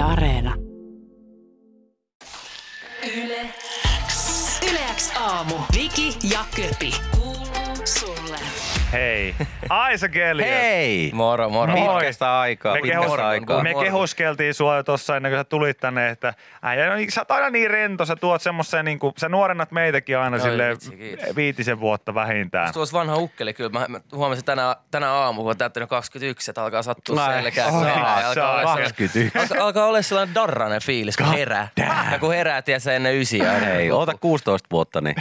Areena. Yle X. Yle X aamu. Viki ja Köpi. Kuuluu sulle. Hei. Aisa Kelly. Hei! Moro, moro. Moi. Pitkästä aikaa, Me, pitkästä kehus, aikaa. me kehuskeltiin sua jo tuossa ennen kuin sä tulit tänne, että äijä, no, sä oot aina niin rento, sä tuot semmoisen, niin kuin, sä nuorennat meitäkin aina Oi, sille vitsi, viitisen vuotta vähintään. Tuossa vanha ukkeli kyllä. Mä, mä huomasin tänä, tänä aamu, kun on täyttänyt 21, että alkaa sattua Ai, selkää. oh, se alkaa, on olla sellainen, 21. alkaa, alkaa olla sellainen darranen fiilis, kun herää. Ja kun herää, tiedätkö, ennen ysiä. Hei, oota 16 vuotta, niin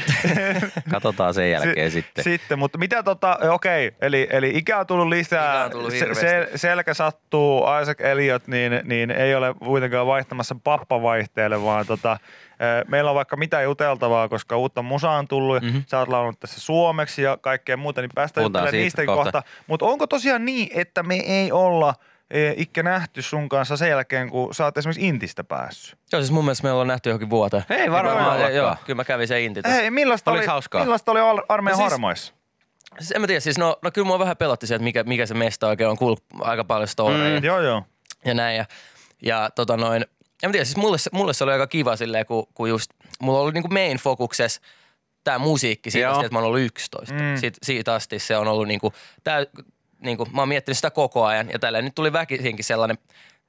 katsotaan sen jälkeen sitten. Sitten, mutta mitä tota, okei, eli, eli ikä on tullut lisää, on tullut se, se, selkä sattuu, Isaac Elliot, niin, niin ei ole kuitenkaan vaihtamassa pappavaihteelle, vaan tota, meillä on vaikka mitä juteltavaa, koska uutta musaa on tullut, mm-hmm. sä oot laulunut tässä suomeksi ja kaikkea muuta, niin päästään juttelemaan niistäkin kohta. kohta. Mutta onko tosiaan niin, että me ei olla eh, Ikke nähty sun kanssa sen jälkeen, kun sä oot esimerkiksi Intistä päässyt? Joo, siis mun mielestä me ollaan nähty johonkin vuoteen. Hei, varmaan ollakaan. Joo, kyllä mä kävin sen inti. Hei, millaista oli, hauskaa? millaista oli ar- armeijan No siis- harmoissa? Siis en mä tiedä, siis no, no kyllä mua vähän pelotti se, että mikä, mikä se mesta oikein on. Kuullut aika paljon storeja. Mm, joo, joo. ja näin. Ja, ja tota noin, en mä tiedä, siis mulle, mulle se oli aika kiva silleen, kun, kun just, mulla oli niinku main fokuksessa tämä musiikki siitä asti, että mä oon ollut 11. Mm. Mm. Siit, siitä asti se on ollut niinku, tää, niinku, mä oon miettinyt sitä koko ajan ja tällä nyt tuli väkisinkin sellainen,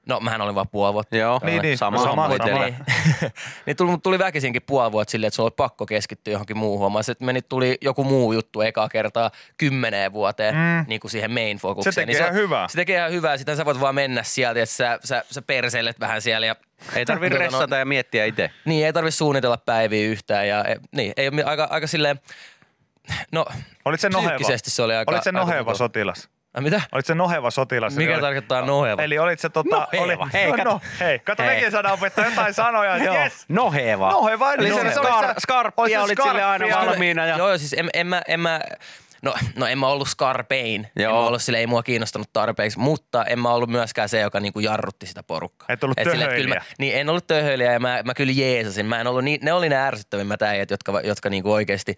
no mähän olin vaan puoli vuotta. Joo, Niin, niin, sama, sama, sama. Niin, niin tuli, tuli väkisinkin puoli vuotta silleen, että sulla oli pakko keskittyä johonkin muuhun. Mä sitten meni, tuli joku muu juttu ekaa kertaa kymmeneen vuoteen Mm. niin kuin siihen main fokukseen. Se tekee niin ihan hyvää. Se tekee ihan hyvää. Sitten sä voit vaan mennä sieltä, että sä, sä, sä perseilet vähän siellä. Ja, Ei tarvi Tota, no- ressata ja miettiä itse. Niin, ei tarvi suunnitella päiviä yhtään. Ja, e, niin, ei ole aika, aika silleen, no Olit se noheva? se oli aika... Olit se aika noheva mukava. sotilas? Mitä? Olit se noheva sotilas? Mikä oli- tarkoittaa noheva? Eli olit se tota... Noheva. Oli, Hei, no, kato. no, hei, kato Hei. mekin saadaan opettaa jotain sanoja. Joo, Yes. noheva. Noheva, eli Eli se- skar, se- skarppia oli se olit sille aina valmiina. Ja... Joo, joo, siis en, en, mä, en mä, no, no en mä ollut Scarpain. En Joo. mä ollut sille, ei mua kiinnostanut tarpeeksi, mutta en mä ollut myöskään se, joka niinku jarrutti sitä porukkaa. Et ollut silleen, että kyllä. Mä, niin, en ollut töhöilijä ja mä, mä kyllä jeesasin. Mä en ollut niin, ne oli ne ärsyttävimmät äijät, jotka, jotka niinku oikeasti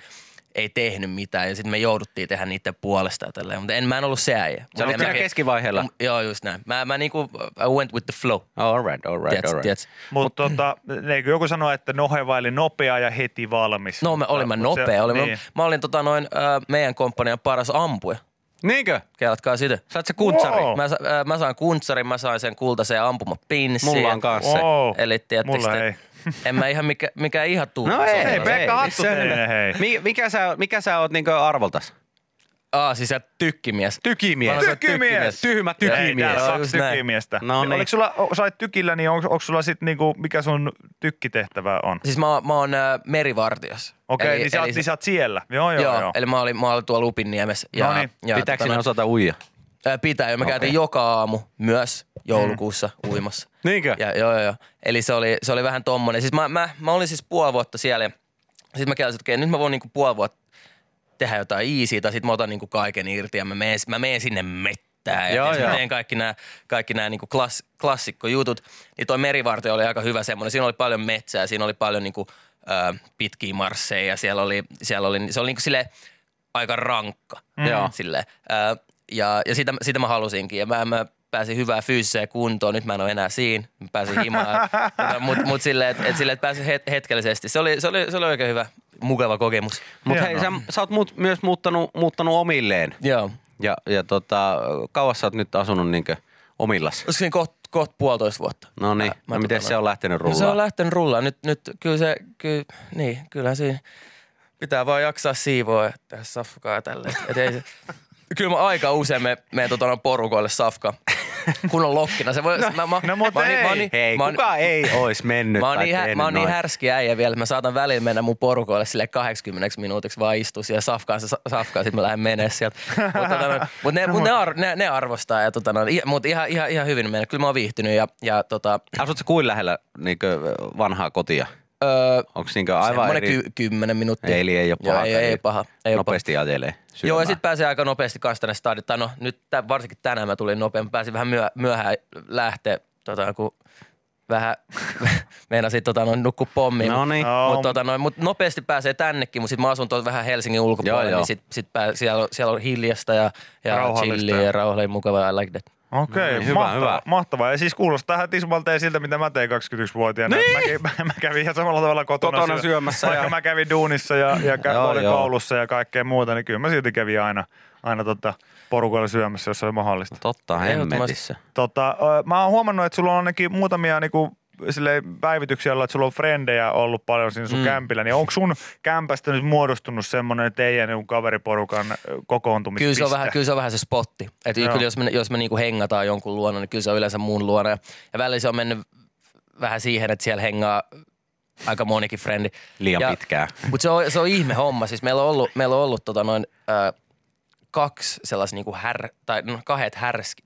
ei tehnyt mitään ja sitten me jouduttiin tehdä niiden puolesta tälleen. Mutta en, mä en ollut se äijä. Sä olit En mä- siinä keskivaiheella. Joo, just näin. Mä, mä niinku, I went with the flow. All right, all right, Tiedätkö, all right. tiedätkö? Mutta tota, eikö joku sano, että noheva eli nopea ja heti valmis? No mä olin mä Mut se- nopea. Olin, niin. mä, mä olin tota noin, äh, meidän komppanian paras ampuja. Niinkö? Kelatkaa sitä. Saat se kuntsari? Wow. Mä, äh, mä sain kuntsarin, mä sain sen kultaisen ampumapinssin. Mulla on kanssa se. Wow. Eli Mulla te- ei. En mä ihan mikä, mikä ihan tuu. No ei, Hei, Pekka. Hattu hei. Mi- Mikä sä, mikä sä oot niinku arvoltas? Aa, siis sä tykkimies. Tykimies. Mä se Tykimies. Tyhmä Ei, tykimies. täällä Joo, on tykimiestä. No niin. Oliko sulla, sä olit tykillä, niin onko, onko sulla sitten niinku, mikä sun tykkitehtävä on? Siis mä, oon- mä oon äh, merivartiossa. Okei, Eli- niin, sä, oot- eli niin sä oot siellä. Joo, joo, joo, joo. eli mä olin, mä olin tuolla Upinniemessä. Ja, Noniin. ja, Pitääkö tota osata uija? Ää, Pitää, ja me Okei. käytiin joka aamu myös joulukuussa uimassa. Niinkö? Ja, joo, joo, joo. Eli se oli, se oli vähän tommonen. Siis mä, mä, mä olin siis puoli vuotta siellä ja sitten mä käsin, että okei, nyt mä voin niinku puoli vuotta tehdä jotain easy tai sitten mä otan niinku kaiken irti ja mä menen, mä menen sinne mettään. Ja Joo, joo, joo. teen kaikki nämä kaikki nää niinku klass, klassikkojutut. Niin toi merivartio oli aika hyvä semmoinen. Siinä oli paljon metsää, siinä oli paljon niinku, ö, pitkiä marsseja ja siellä oli, siellä oli, se oli niinku silleen aika rankka. Mm. Joo. Silleen. Ö, ja ja sitä, sitä mä halusinkin. Ja mä, mä pääsin hyvää fyysiseen kuntoon. Nyt mä en ole enää siinä. Mä pääsin himaan. Mutta mut silleen, että et, silleen, et pääsin het, hetkellisesti. Se oli, se, oli, se oli oikein hyvä, mukava kokemus. Mutta hei, sä, sä oot muut, myös muuttanut, muuttanut omilleen. Joo. Ja, ja tota, kauas sä oot nyt asunut niinkö omillas? Olisiko siinä kohta koht puolitoista vuotta? No niin, Mä- mä no miten tota se on lähtenyt No se on rullaan? lähtenyt rullaan. Nyt, nyt kyllä se, kyllä, niin, kyllähän siinä pitää vaan jaksaa siivoa ja tehdä safkaa ja tälleen. Et ei se, kyllä mä aika usein me, menen tota porukoille safka, kun on lokkina. Se voi, no, mä, mä, no mut mä, oon niin- ei. mä, oon niin- Hei, mä, oon- kuka ei ois mennyt Mä oon, niin, hä- mä oon niin härski äijä vielä, että mä saatan välillä mennä mun porukoille sille 80 minuutiksi vaan istua siellä safkaan se sa- safkaa, sit mä lähden menee sieltä. Mutta tota, mut ne, mut ne, ar- ne, ne, arvostaa ja tota, noin, i- mut ihan, ihan, ihan hyvin mennä. Kyllä mä oon viihtynyt ja, ja tota, Asut sä kuin lähellä niinkö vanhaa kotia? Öö, Onks niinkö aivan eri? ky- kymmenen minuuttia. Eli ei Joo, paha. ei, ei, ei paha. Ei Nopeasti ajelee paha. Joo, ja sitten pääsee aika nopeasti kastanen stadit. Tai no nyt tä, varsinkin tänään mä tulin nopeammin. Pääsin vähän myö, myöhään lähteä, tota, kun vähän meinasin tota, noin, nukku pommiin. No niin. Joo. Mutta tota, noin, mut nopeasti pääsee tännekin, mutta sitten mä asun tuolla vähän Helsingin ulkopuolella, Joo, joo. niin sit, sit pää, siellä, on- siellä on hiljasta ja, ja Rauhallista. chilliä ja rauhallinen mukava. I like that. Okei, No niin, hyvä, mahtavaa, hyvä. mahtavaa. Ja siis kuulostaa ihan tismalteen siltä, mitä mä tein 21-vuotiaana. Niin. Mä, mä, kävin ihan samalla tavalla kotona, Kotona syömässä Vaikka ja- mä kävin duunissa ja, ja kä- Joo, olin joo. koulussa ja kaikkea muuta, niin kyllä mä silti kävin aina, aina tota porukalla syömässä, jos se oli mahdollista. Totta, hemmetissä. Tota, mä oon huomannut, että sulla on ainakin muutamia niinku, silleen päivityksiä ollut, että sulla on frendejä ollut paljon siinä sun mm. kämpillä, niin onko sun kämpästä nyt muodostunut semmoinen teidän niin kaveriporukan kokoontumispiste? Kyllä se, on vähän, kyllä se on vähän se spotti. Että Joo. kyllä jos me, jos me niinku hengataan jonkun luona, niin kyllä se on yleensä mun luona. Ja, ja välillä se on mennyt vähän siihen, että siellä hengaa aika monikin frendi. Liian ja, pitkään. Mutta se on, se on ihme homma. Siis meillä on ollut, meillä on ollut tota noin, ö, kaksi sellaista niinku här, tai no, kahdet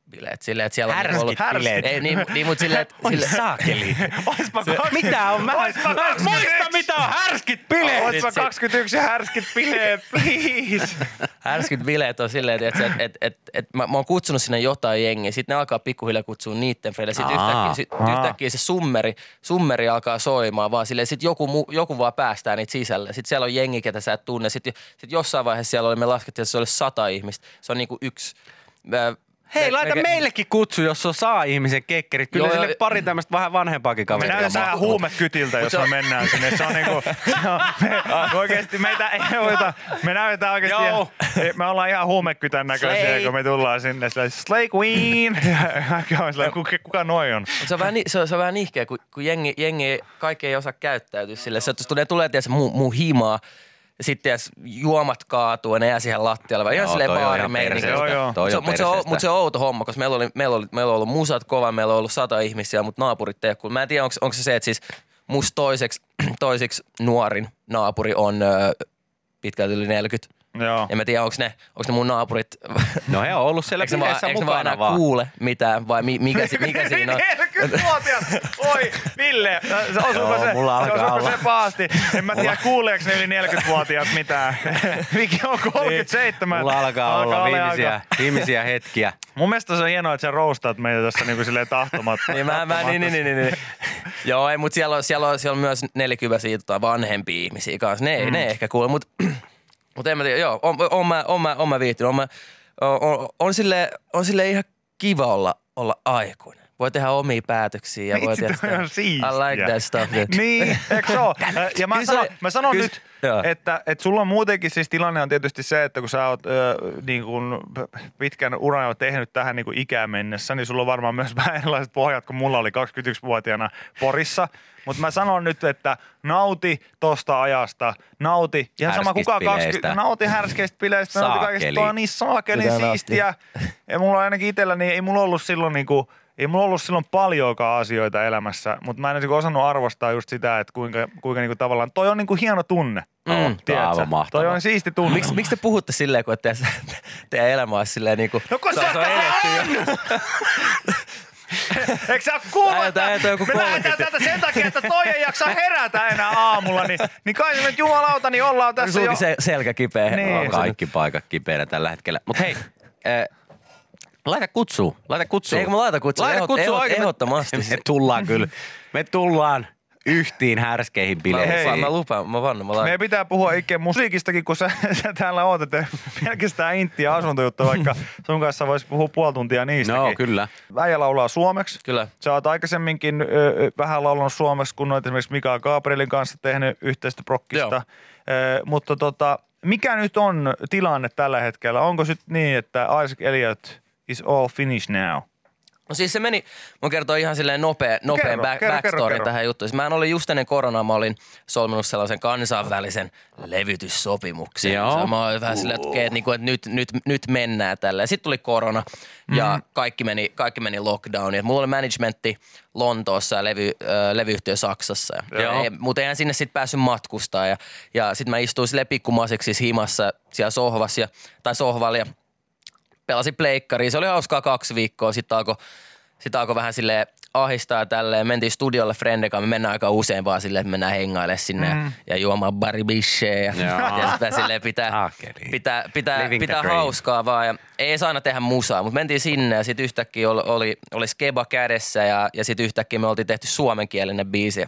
härskibileet. Silleen, että siellä on niinku ollut, Härskit bileet? Ei, niin, niin mutta silleen, että Oi sille, saakeli. Oispa kaksi- Mitä on? Mä, Oispa mä 21. muista mitä on härskit bileet. Oispa Vitsi. 21 härskit bileet, please. Härskyt bileet on silleen, että et, et, et, et, mä, mä oon kutsunut sinne jotain jengiä, sitten ne alkaa pikkuhiljaa kutsua niitten freille. Sitten Aa. yhtäkkiä, sit, yhtäkkiä se summeri, summeri alkaa soimaan, vaan silleen, sit joku, joku vaan päästää niitä sisälle. Sitten siellä on jengi, ketä sä et tunne. Sitten sit jossain vaiheessa siellä oli, me laskettiin, että se oli sata ihmistä. Se on niinku yksi. Hei, me- laita me- meillekin kutsu, jos on saa ihmisen kekkerit. Kyllä Joo, sille pari tämmöistä vähän vanhempaakin Me kaveria. näytetään vähän huumekytiltä, jos me mennään sinne. Se on niinku, se on, me, oikeesti meitä ei voita, me näytetään oikeesti, Joo. me ollaan ihan huumekytän näköisiä, Slay. kun me tullaan sinne. Sillä, Slay Queen! Sillä, kuka, kuka noi on? Mut se on vähän, se on, se on vähän nihkeä, kun, kun jengi, jengi ei, kaikki ei osaa käyttäytyä sille. Se, tulee, tulee tietysti mun, mun himaa, sitten jos juomat kaatuu ja ne jää siihen lattialle. Vaan ihan silleen baarimeininki. Mutta se, mut se on outo homma, koska meillä, oli, meillä, oli, meillä on ollut musat kova, meillä on ollut sata ihmisiä, mutta naapurit ei ole. Kun Mä en tiedä, onko, onko se se, että siis musta toiseksi, toiseksi nuorin naapuri on ö, pitkälti yli 40. Joo. En mä tiedä, onko ne, onko ne mun naapurit, No he on ollut siellä eikö ne eikö ne vaan enää vaan. kuule mitään vai mi, mikä, si- mikä siinä on? 40-vuotias! Oi, Ville, se osuuko Joo, se, mulla alkaa osuuko olla. se pahasti? En mä tiedä, kuuleeko ne yli 40-vuotiaat mitään. Miki on 37. Mulla alkaa olla olla viimeisiä, aika- viimeisiä hetkiä. Mun mielestä se on hienoa, että sä roostaat meitä tässä niinku silleen tahtomatta. Niin, mä, mä, niin, niin, niin, niin, niin. Joo, ei, mutta siellä on, siellä, on, siellä on myös nelikyväisiä tota, vanhempia ihmisiä kanssa. Ne, mm. ne ehkä kuule, mutta mut en mä tiedä, joo, on, on, mä, on, mä, on mä viihtynyt. On, mä, on, on, sille, on sille ihan kiva olla, olla aikuinen. Voi tehdä omia päätöksiä ja voi tehdä siistiä. I like that stuff. Niin, eikö se ole? Ja mä Kyllä sanon, mä sanon kyllä nyt, joo. että, että sulla on muutenkin siis tilanne on tietysti se, että kun sä oot ö, niin kuin pitkän uran jo tehnyt tähän niin ikään mennessä, niin sulla on varmaan myös vähän erilaiset pohjat kuin mulla oli 21-vuotiaana Porissa. Mutta mä sanon nyt, että nauti tosta ajasta, nauti. Ihan sama kuka 20, bileistä. nauti härskeistä bileistä, nauti kaikesta. Saakeli. Toi on niin nauttia. siistiä. Ja mulla on ainakin itsellä, niin ei mulla ollut silloin niinku, ei mulla ollut silloin paljonkaan asioita elämässä, mutta mä en niinku osannut arvostaa just sitä, että kuinka, kuinka niinku tavallaan, toi on niinku hieno tunne. Mm. aivan mahtavaa. Toi on siisti tunne. Miksi, miksi te puhutte silleen, kun teidän, teidän elämä olisi silleen niin kuin... No kun se, se, se on eletty jo. Eikö sä kuullut, että joku me lähdetään 30. täältä sen takia, että toi ei jaksa herätä enää aamulla, niin, niin kai se nyt jumalauta, niin ollaan tässä Sulki jo. se selkä kipeä. Niin. On kaikki paikat kipeänä tällä hetkellä. Mutta hei, äh, laita kutsu. Laita kutsu. Eikö mä laita kutsu? Laita kutsu ehdot- ehdottomasti. Me tullaan kyllä. Me tullaan yhtiin härskeihin Mä bileisiin. lupaan, mä lupaan, mä vannon, mä laitan. Meidän pitää puhua Ikke musiikistakin, kun sä, sä täällä oot, että pelkästään intti ja asuntojuttu, vaikka sun kanssa voisi puhua puoli tuntia niistäkin. No kyllä. Äijä laulaa suomeksi. Kyllä. Sä oot aikaisemminkin ö, vähän laulanut suomeksi, kun olet esimerkiksi Mika Gabrielin kanssa tehnyt yhteistä prokkista. Ö, mutta tota, mikä nyt on tilanne tällä hetkellä? Onko nyt niin, että Isaac Elliot is all finished now? No siis se meni, mä kertoin ihan silleen nopea, nopea Kerro, back, kerro, backstory kerro. tähän juttuun. Siis Mä olin just ennen koronaa, mä olin solminut sellaisen kansainvälisen levytyssopimuksen. Joo. Se, mä olin vähän silleen, että, että, niinku, että nyt, nyt, nyt mennään tällä. Sitten tuli korona ja kaikki meni, kaikki meni lockdowniin. Mulla oli managementti Lontoossa ja levy, äh, levyyhtiö Saksassa. Ja, Joo. ei, mutta eihän sinne sitten päässyt matkustaa. Ja, ja sitten mä istuin silleen pikkumaseksi siis himassa siellä sohvassa ja, tai sohvalla ja pelasin pleikkariin. Se oli hauskaa kaksi viikkoa. Sitten alkoi sit alko vähän sille ahistaa tälleen. Mentiin studiolle Frendekaan. Me mennään aika usein vaan silleen, että mennään hengailemaan sinne mm. ja juomaan baribisheä. Ja, ja sitä silleen pitää, pitää, pitää, Living pitää hauskaa vaan. Ja ei edes aina tehdä musaa, mutta mentiin sinne ja sitten yhtäkkiä oli, oli, oli skeba kädessä ja, ja sitten yhtäkkiä me oltiin tehty suomenkielinen biisi.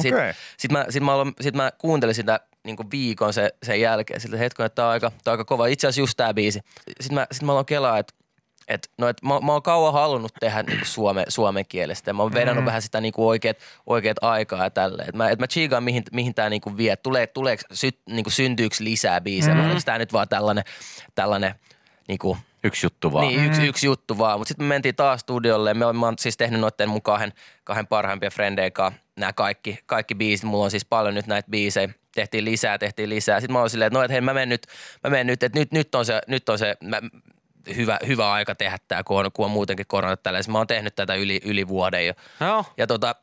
Sitten Okei. sit mä, sit mä, aloin, sit mä kuuntelin sitä niin viikon se, sen jälkeen. Sitten hetken, että tää on aika, tää on aika kova. Itse asiassa just tää biisi. Sitten mä, sit mä aloin kelaa, että et, no, et mä, mä oon kauan halunnut tehdä niinku suome, suomen kielestä. Mä oon vedannut Mm. vähän sitä niinku oikeat, oikeat aikaa ja tälleen. Et mä, et mä chigaan, mihin, mihin tää niinku vie. Tulee, tuleeko sy, niinku syntyykö lisää biisejä Mm. vai oliko tää nyt vaan tällainen, tällainen niinku, Yksi juttu vaan. niin, yksi, yksi juttu vaan. Mutta sitten me mentiin taas studiolle. Me oon, mä oon siis tehnyt noiden mun kahden, kahden parhaimpia frendeen kanssa nämä kaikki, kaikki biisit. Mulla on siis paljon nyt näitä biisejä. Tehtiin lisää, tehtiin lisää. Sitten mä oon silleen, että no, et hei, mä menen nyt, mä menen nyt, että nyt, nyt on se, nyt on se mä, hyvä, hyvä aika tehdä tämä, kun on, kun on muutenkin korona tällä. Mä oon tehnyt tätä yli, yli vuoden jo. Joo. Ja tota,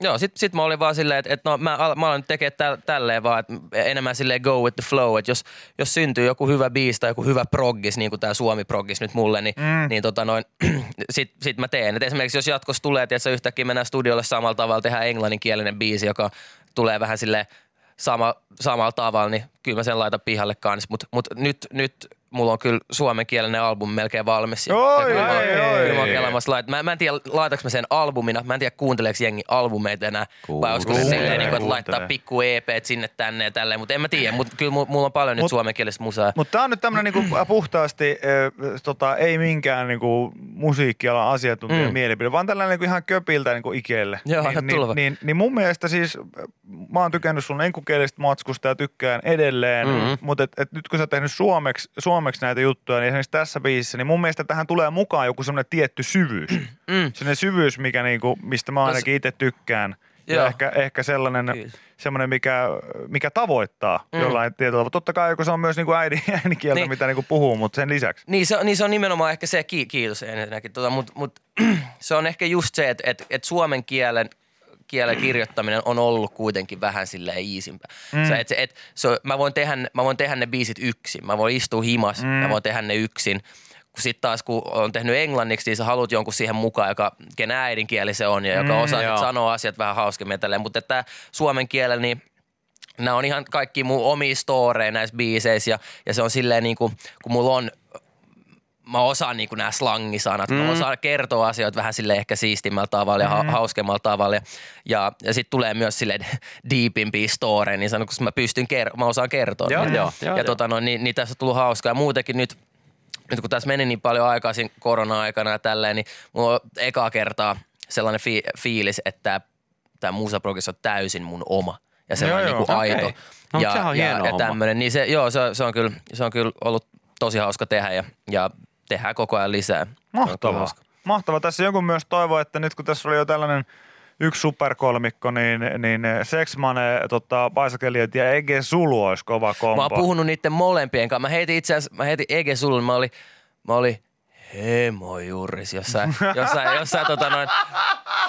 joo, sit, sit mä olin vaan silleen, että, että no mä, al- mä aloin nyt tekemään täl, tälleen vaan, että enemmän silleen go with the flow, että jos, jos syntyy joku hyvä biisi tai joku hyvä proggis, niin kuin tää Suomi proggis nyt mulle, niin, mm. niin tota noin, sit, sit mä teen. Et esimerkiksi jos jatkossa tulee, että yhtäkkiä mennään studiolle samalla tavalla, tehdään englanninkielinen biisi, joka tulee vähän silleen sama, samalla tavalla, niin kyllä mä sen laitan pihalle kanssa. Mutta mut nyt, nyt mulla on kyllä suomenkielinen albumi melkein valmis. Ja- Oi, ja kyllä mä, oi, oi. kyllä mä lait- Mä, mä en tiedä, laitaks mä sen albumina. Mä en tiedä, kuunteleeko jengi albumeita enää. vai olisiko se silleen, niin kuin, että laittaa pikku EP sinne tänne ja tälleen. Mutta en mä tiedä. Mutta kyllä mu- mulla on paljon nyt Mut- suomenkielistä musaa. Mutta tämä on nyt tämmöinen niinku puhtaasti äh, tota, ei minkään niinku musiikkialan asiantuntijan Mm. mielipide, vaan tällainen niinku ihan köpiltä niinku Ikelle. Joo, niin, tulla. niin, niin, niin mun mielestä siis, äh, mä oon tykännyt sun enkukielisestä matskusta ja tykkään edelleen, Mhm. mm-hmm. mutta et, et nyt kun sä oot tehnyt suomeksi, suomeksi näitä juttuja, niin esimerkiksi tässä biisissä, niin mun mielestä tähän tulee mukaan joku semmoinen tietty syvyys. Mm. Sellainen syvyys, mikä niinku, mistä mä ainakin itse tykkään. Ja Joo. ehkä, ehkä sellainen, Kyllä. semmoinen, mikä, mikä tavoittaa Mm. mm. jollain tietyllä. Totta kai, kun se on myös niinku äidin, äidinkieltä, Niin. niin. mitä niinku puhuu, mutta sen lisäksi. Niin se, on- niin se on nimenomaan ehkä se, ki, kiitos ensinnäkin, tota, mutta mut, se on ehkä just se, että et, et suomen kielen kielen kirjoittaminen on ollut kuitenkin vähän silleen iisimpää. Mm. Se, et, et, se, mä, voin tehdä, mä voin tehdä ne biisit yksin. Mä voin istua himas, mm. mä voin tehdä ne yksin. Kun sitten taas, kun on tehnyt englanniksi, niin sä haluat jonkun siihen mukaan, joka, kenen äidinkieli se on ja joka Mm, osaa joo. sanoa asiat vähän hauskemmin. tälleen. Mutta tämä suomen kielen, niin nämä on ihan kaikki mun omia storeja näissä biiseissä ja, ja se on silleen niin kuin, kun mulla on mä osaan niin nämä slangisanat, mm. mä osaan kertoa asioita vähän sille ehkä siistimmällä tavalla ja ha- hauskemmalla tavalla. Ja, ja, ja sitten tulee myös sille deepimpiä storeja, niin sanon, koska mä pystyn, ker- mä osaan kertoa. Joo, niitä. joo, joo, ja joo. tota, no, niin, niin tässä on tullut hauskaa. Ja muutenkin nyt, nyt kun tässä meni niin paljon aikaa siinä korona-aikana ja tälleen, niin mulla on ekaa kertaa sellainen fi- fiilis, että tämä musaprogis on täysin mun oma. Ja sellainen Joo, niin kuin okei. aito. No, ja, on ja, ja homma. tämmöinen. Niin se, joo, se, se, on kyllä, se on kyllä ollut tosi hauska tehdä ja, ja tehdään koko ajan lisää. Mahtavaa. Mahtavaa. Tässä joku myös toivoo, että nyt kun tässä oli jo tällainen yksi superkolmikko, niin, niin Sexmane, tota, Paisakeliot ja Ege Sulu olisi kova kombo. Mä oon puhunut niiden molempien kanssa. Mä heitin itse asiassa, mä heitin Ege Sulun, mä olin, mä olin hemojuuris jossain, jossain, jossain tota noin,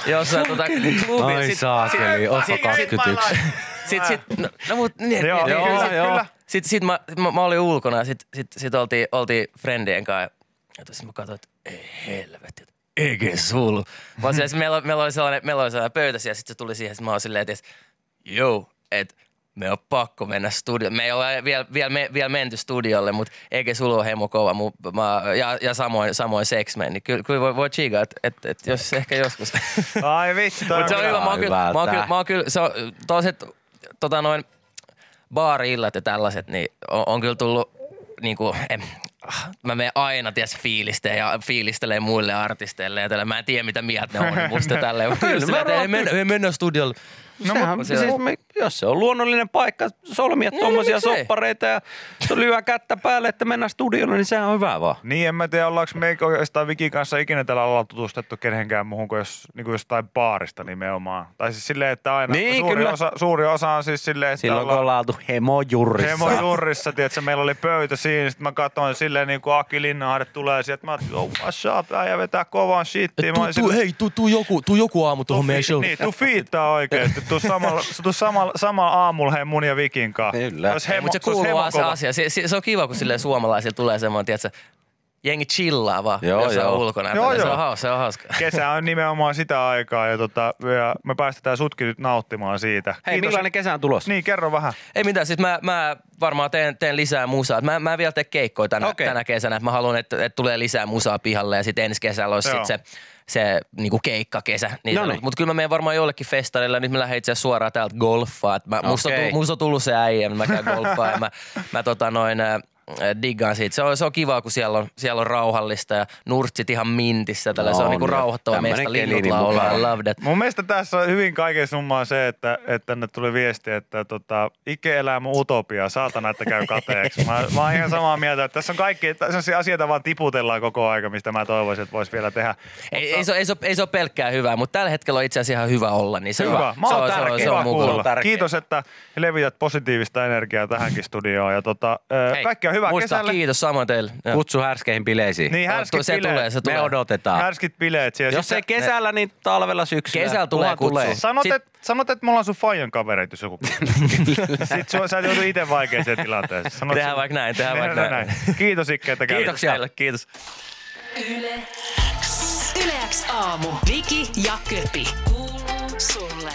jossain tota klubi. Ai saakeli, Otto 21. Sit, sit, no, no mut, niin, Joo, niin, joo, niin, joo, sit- joo. kyllä. Sit, sit mä, mä, mä, olin ulkona ja sit, sit, sit oltiin, oltiin friendien kanssa. Ja sitten mä katsoin, että ei helvetti, että Ege Sulu. Mä olin silleen, meillä, meillä, oli sellainen, meillä oli sellainen pöytä siellä, sit se tuli siihen, sit mä olin silleen, että joo, että me on pakko mennä studiolle. Me ei ole vielä, vielä, me, vielä menty studiolle, mutta Ege Sulu on hemo kova. Mu, mä, ja, ja samoin, samoin Sexman. Niin kyllä, kyllä voi, voi chigaa, että et, et, jos ehkä joskus. Ai vitsi, toi Mutta se on hyvä. Mä oon kyllä, mä oon kyllä, mä oon kyllä se on, toiset, tota noin, baari-illat ja tällaiset, niin on, on kyllä tullut niinku, em, ah, mä menen aina ties fiilisteen ja fiilistelee muille artisteille ja tällä. Mä en tiedä mitä mieltä ne on musta tälleen. Mutta Kyllä, mä rohkeasti- mennä, ei mennä studiolle. No, Sehän, se- siis me, jos se on luonnollinen paikka solmia Niin, tuommoisia soppareita ja lyö kättä päälle, että mennään studiolle, niin sehän on hyvä vaan. Niin, en mä tiedä, ollaanko me oikeastaan Vikin kanssa ikinä tällä alalla tutustettu kenenkään muuhun kuin jos, niin kuin jostain baarista nimenomaan. Tai siis silleen, että aina Niin, suuri, kyllä. osa, suuri osa on siis silleen, että Silloin kun ollaan oltu hemojurrissa. Hemo Jurrissa, tiedätkö, meillä oli pöytä siinä, sitten mä katsoin silleen niin kuin Aki Linnanahde tulee sieltä, mä ajattelin, oh, what's up, äijä vetää kovan shittiä. Mä olin Tu, tu, hei, tuu tu joku, tu joku aamu tuohon meidän show. Niin, tuu fiittaa oikeesti. Tuu samalla, tuu samalla, samalla aamulla hei mun ja Vikin kanssa. Kyllä. Hemo, Mutta se kuuluu se asia. Se, se, se on kiva, kun silleen suomalaisilla tulee semmoinen, tiedätkö, jengi chillaa vaan, Joo, jos joo. on ulkona. Joo, Joo, se, on hauska, se on hauska. Kesä on nimenomaan sitä aikaa ja, tota, ja me päästetään sutkin nyt nauttimaan siitä. Hei, millainen kesä on tulossa? Niin, kerro vähän. Ei mitään, siis mä, mä varmaan teen, teen lisää musaa. Mä, mä en vielä tee keikkoja tänä, Okei. tänä kesänä. Mä haluan, että, että tulee lisää musaa pihalle ja sitten ensi kesällä olisi sit se, se niinku keikkakesä. Niin Noniin. Mutta kyllä mä menen varmaan jollekin festarille. Nyt mä lähden itse asiassa suoraan täältä golfaa. Mä, musta, on, tullut- musta on tullut se äijä, mä käyn golfaa ja mä, mä tota noin, äh, diggaan siitä. Se on, se on kiva, kun siellä on, siellä on rauhallista ja nurtsit ihan mintissä. Tällä. se on On, niinku rauhoittava meistä. Linnut niin. I love that. Mun mielestä tässä on hyvin kaiken summaa se, että, että tänne tuli viesti, että tota, Ike elää mun utopia, saatana, että käy kateeksi. Mä, mä oon ihan samaa mieltä, että tässä on kaikki, sellaisia asioita vaan tiputellaan koko aika, mistä mä toivoisin, että voisi vielä tehdä. Ei, ei, se, ole- ei, se, ei se ole pelkkää hyvää, mutta tällä hetkellä on itse asiassa ihan hyvä olla. Niin se Hyvä. on, Mä se oon on, se on, tärkeä. se on Hyvä mukava. kuulla. tärkeä. Kiitos, että levität positiivista energiaa tähänkin studioon. Ja tota, Hei, kaikkea hyvää muista, kesälle. Kiitos samoin teille. Joo. Kutsu härskeihin bileisiin. Niin, härskit se bileet. tulee, se Me tulee. odotetaan. Härskit bileet siellä. Jos ei kesällä, niin talvella syksyllä. Kesällä tulee kutsu. Sanot, Sit- että sanot, et mulla on sun Fajon kavereita, jos joku Sitten sua, sä et joudu itse vaikeeseen tilanteeseen. Sanot Tehdään sun- vaikka näin, tehdään vaikka Tehdään näin. Kiitos Ikke, että kävit. Kiitoksia teille, kiitos. Yle X. Yle X aamu. Viki ja Köpi. Kuuluu sulle.